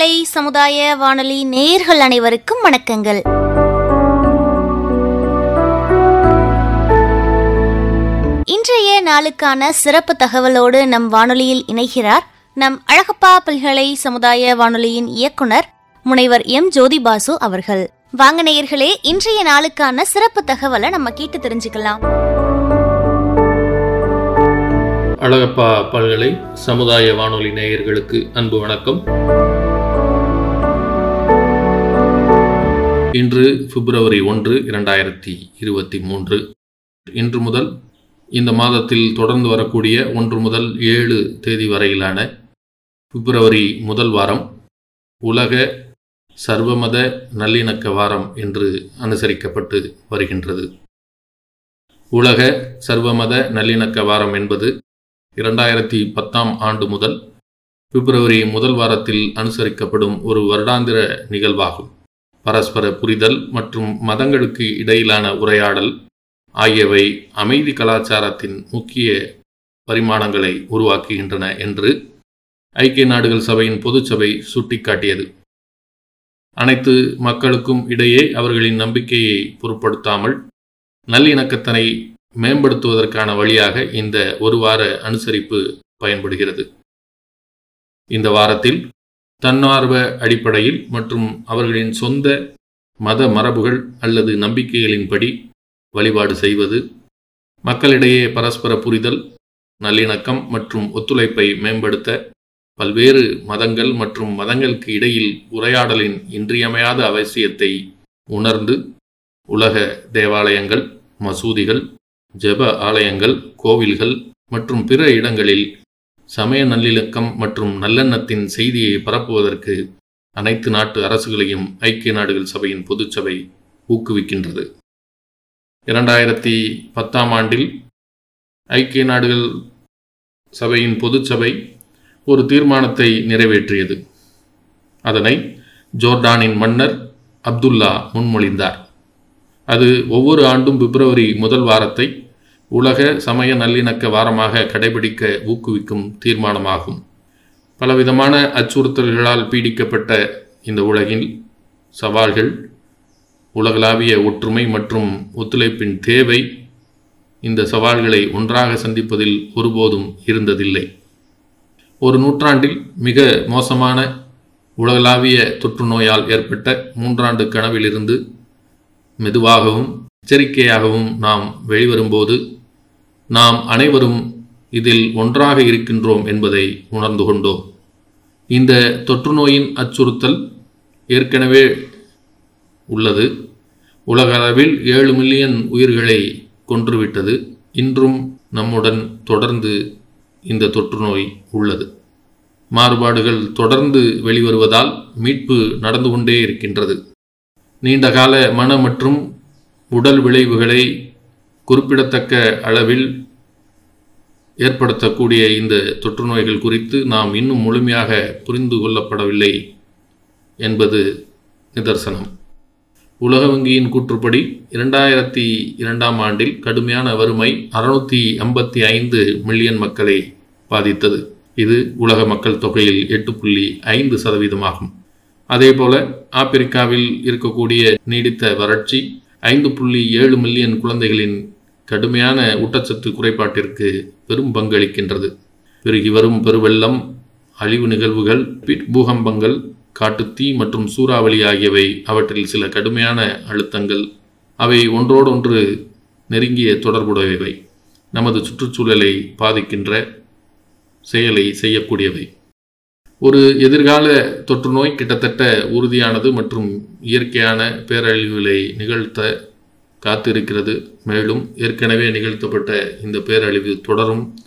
மாலை சமுதாய வானொலி நேர்கள் அனைவருக்கும் வணக்கங்கள். இன்றைய நாளுக்கான சிறப்பு தகவலோடு நம் வானொலியில் இணைகிறார் நம் அழகப்பா பல்கலை சமுதாய வானொலியின் இயக்குனர் முனைவர் எம். ஜோதிபாசு அவர்கள். வாங்க நேயர்களே இன்றைய நாளுக்கான சிறப்பு தகவலை நம்ம கேட்டு தெரிஞ்சுக்கலாம். அழகப்பா பல்கலை சமுதாய வானொலி நேயர்களுக்கு அன்பு வணக்கம். இன்று பிப்ரவரி ஒன்று இரண்டாயிரத்தி இருபத்தி மூன்று. இன்று முதல் இந்த மாதத்தில் தொடர்ந்து வரக்கூடிய ஒன்று முதல் ஏழு தேதி வரையிலான பிப்ரவரி முதல் வாரம் உலக சர்வமத நல்லிணக்க வாரம் என்று அனுசரிக்கப்பட்டு வருகின்றது. உலக சர்வமத நல்லிணக்க வாரம் என்பது இரண்டாயிரத்தி பத்தாம் ஆண்டு முதல் பிப்ரவரி முதல் வாரத்தில் அனுசரிக்கப்படும் ஒரு வருடாந்திர நிகழ்வாகும். பரஸ்பர புரிதல் மற்றும் மதங்களுக்கு இடையிலான உரையாடல் ஆகியவை அமைதி கலாச்சாரத்தின் முக்கிய பரிமாணங்களை உருவாக்குகின்றன என்று ஐக்கிய நாடுகள் சபையின் பொதுச்சபை சுட்டிக்காட்டியது. அனைத்து மக்களுக்கும் இடையே அவர்களின் நம்பிக்கையை பொருட்படுத்தாமல் நல்லிணக்கத்தினை மேம்படுத்துவதற்கான வழியாக இந்த ஒரு வார அனுசரிப்பு பயன்படுகிறது. இந்த வாரத்தில் தன்னார்வ அடிப்படையில் மற்றும் அவர்களின் சொந்த மத மரபுகள் அல்லது நம்பிக்கைகளின்படி வழிபாடு செய்வது மக்களிடையே பரஸ்பர புரிதல் நல்லிணக்கம் மற்றும் ஒத்துழைப்பை மேம்படுத்த பல்வேறு மதங்கள் மற்றும் மதங்களுக்கு இடையில் உரையாடலின் இன்றியமையாத அவசியத்தை உணர்ந்து உலக தேவாலயங்கள் மசூதிகள் ஜெப ஆலயங்கள் கோவில்கள் மற்றும் பிற இடங்களில் சமய நல்லிணக்கம் மற்றும் நல்லெண்ணத்தின் செய்தியை பரப்புவதற்கு அனைத்து நாட்டு அரசுகளையும் ஐக்கிய நாடுகள் சபையின் பொதுச்சபை ஊக்குவிக்கின்றது. இரண்டாயிரத்தி பத்தாம் ஆண்டில் ஐக்கிய நாடுகள் சபையின் பொதுச்சபை ஒரு தீர்மானத்தை நிறைவேற்றியது. அதனை ஜோர்டானின் மன்னர் அப்துல்லா முன்மொழிந்தார். அது ஒவ்வொரு ஆண்டும் பிப்ரவரி முதல் வாரத்தை உலக சமய நல்லிணக்க வாரமாக கடைபிடிக்க ஊக்குவிக்கும் தீர்மானமாகும். பலவிதமான அச்சுறுத்தல்களால் பீடிக்கப்பட்ட இந்த உலகில் சவால்கள் உலகளாவிய ஒற்றுமை மற்றும் ஒத்துழைப்பின் தேவை இந்த சவால்களை ஒன்றாக சந்திப்பதில் ஒருபோதும் இருந்ததில்லை. ஒரு நூற்றாண்டில் மிக மோசமான உலகளாவிய தொற்று நோயால் ஏற்பட்ட மூன்றாண்டு கனவிலிருந்து மெதுவாகவும் எச்சரிக்கையாகவும் நாம் வெளிவரும்போது நாம் அனைவரும் இதில் ஒன்றாக இருக்கின்றோம் என்பதை உணர்ந்து கொண்டோம். இந்த தொற்று நோயின் அச்சுறுத்தல் ஏற்கனவே உள்ளது. உலக அளவில் ஏழு மில்லியன் உயிர்களை கொன்றுவிட்டது. இன்றும் நம்முடன் தொடர்ந்து இந்த தொற்று நோய் உள்ளது. மாறுபாடுகள் தொடர்ந்து வெளிவருவதால் மீட்பு நடந்து கொண்டே இருக்கின்றது. நீண்டகால மன மற்றும் உடல் விளைவுகளை குறிப்பிடத்தக்க அளவில் ஏற்படுத்தக்கூடிய இந்த தொற்று நோய்கள் குறித்து நாம் இன்னும் முழுமையாக புரிந்து கொள்ளப்படவில்லை என்பது நிதர்சனம். உலக வங்கியின் கூற்றுப்படி இரண்டாயிரத்தி இரண்டாம் ஆண்டில் கடுமையான வறுமை அறுநூற்றி ஐம்பத்தி ஐந்து மில்லியன் மக்களை பாதித்தது. இது உலக மக்கள் தொகையில் எட்டு புள்ளி ஐந்து சதவீதமாகும். அதேபோல ஆப்பிரிக்காவில் இருக்கக்கூடிய நீடித்த வறட்சி ஐந்து புள்ளி ஏழு மில்லியன் குழந்தைகளின் கடுமையான ஊட்டச்சத்து குறைபாட்டிற்கு பெரும் பங்களிக்கின்றது. பெருகி வரும் பெருவெள்ளம் அழிவு நிகழ்வுகள் பிட் பூகம்பங்கள் காட்டுத்தீ மற்றும் சூறாவளி ஆகியவை அவற்றில் சில கடுமையான அழுத்தங்கள். அவை ஒன்றோடொன்று நெருங்கிய தொடர்புடையவை. நமது சுற்றுச்சூழலை பாதிக்கின்ற செயலை செய்யக்கூடியவை. ஒரு எதிர்கால தொற்றுநோய் கிட்டத்தட்ட உறுதியானது மற்றும் இயற்கையான பேரழிவுகளை நிகழ்த்த காத்திருக்கிறது. மேலும் ஏற்கனவே நிகழ்த்தப்பட்ட இந்த பேரழிவு தொடரும்.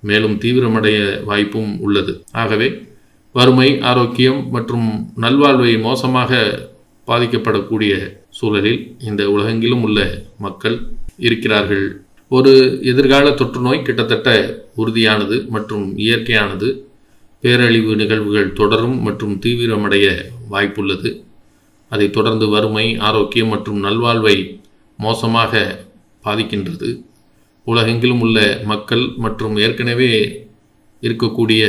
மேலும் தீவிரமடைய வாய்ப்பும் உள்ளது. ஆகவே வறுமை ஆரோக்கியம் மற்றும் நல்வாழ்வை மோசமாக பாதிக்கப்படக்கூடிய சூழலில் இந்த உலகெங்கிலும் உள்ள மக்கள் இருக்கிறார்கள். ஒரு எதிர்கால தொற்று நோய் கிட்டத்தட்ட உறுதியானது மற்றும் இயற்கையானது. பேரழிவு நிகழ்வுகள் தொடரும் மற்றும் தீவிரமடைய வாய்ப்புள்ளது. அதைத் தொடர்ந்து வறுமை ஆரோக்கியம் மற்றும் நல்வாழ்வை மோசமாக பாதிக்கின்றது. உலகெங்கிலும் உள்ள மக்கள் மற்றும் ஏற்கனவே இருக்கக்கூடிய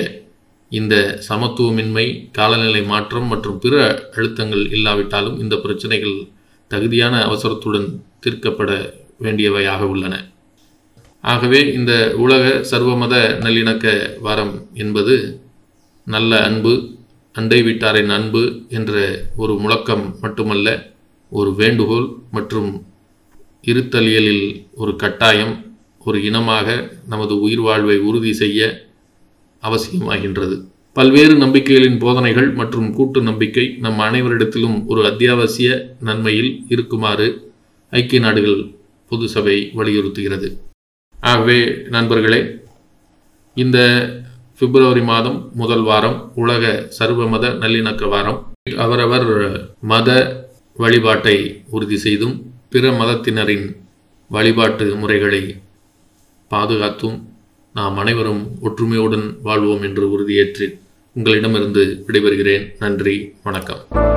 இந்த சமத்துவமின்மை காலநிலை மாற்றம் மற்றும் பிற அழுத்தங்கள் இல்லாவிட்டாலும் இந்த பிரச்சனைகள் தகுதியான அவசரத்துடன் தீர்க்கப்பட வேண்டியவையாக உள்ளன. ஆகவே இந்த உலக சர்வமத நல்லிணக்க வாரம் என்பது நல்ல அன்பு அண்டை வீட்டாரின் அன்பு என்ற ஒரு முழக்கம் மட்டுமல்ல ஒரு வேண்டுகோள் மற்றும் இருத்தலியலில் ஒரு கட்டாயம் ஒரு இனமாக நமது உயிர் வாழ்வை உறுதி செய்ய அவசியமாகின்றது. பல்வேறு நம்பிக்கைகளின் போதனைகள் மற்றும் கூட்டு நம்பிக்கை நம் அனைவரிடத்திலும் ஒரு அத்தியாவசிய நன்மையில் இருக்குமாறு ஐக்கிய நாடுகள் பொது சபை வலியுறுத்துகிறது. ஆகவே நண்பர்களே இந்த பிப்ரவரி மாதம் முதல் வாரம் உலக சர்வமத நல்லிணக்க வாரம். அவரவர் மத வழிபாட்டை உறுதி செய்தும் பிற மதத்தினரின் வழிபாட்டு முறைகளை பாதுகாத்தும் நாம் அனைவரும் ஒற்றுமையுடன் வாழ்வோம் என்று உறுதியேற்று உங்களிடமிருந்து விடைபெறுகிறேன். நன்றி வணக்கம்.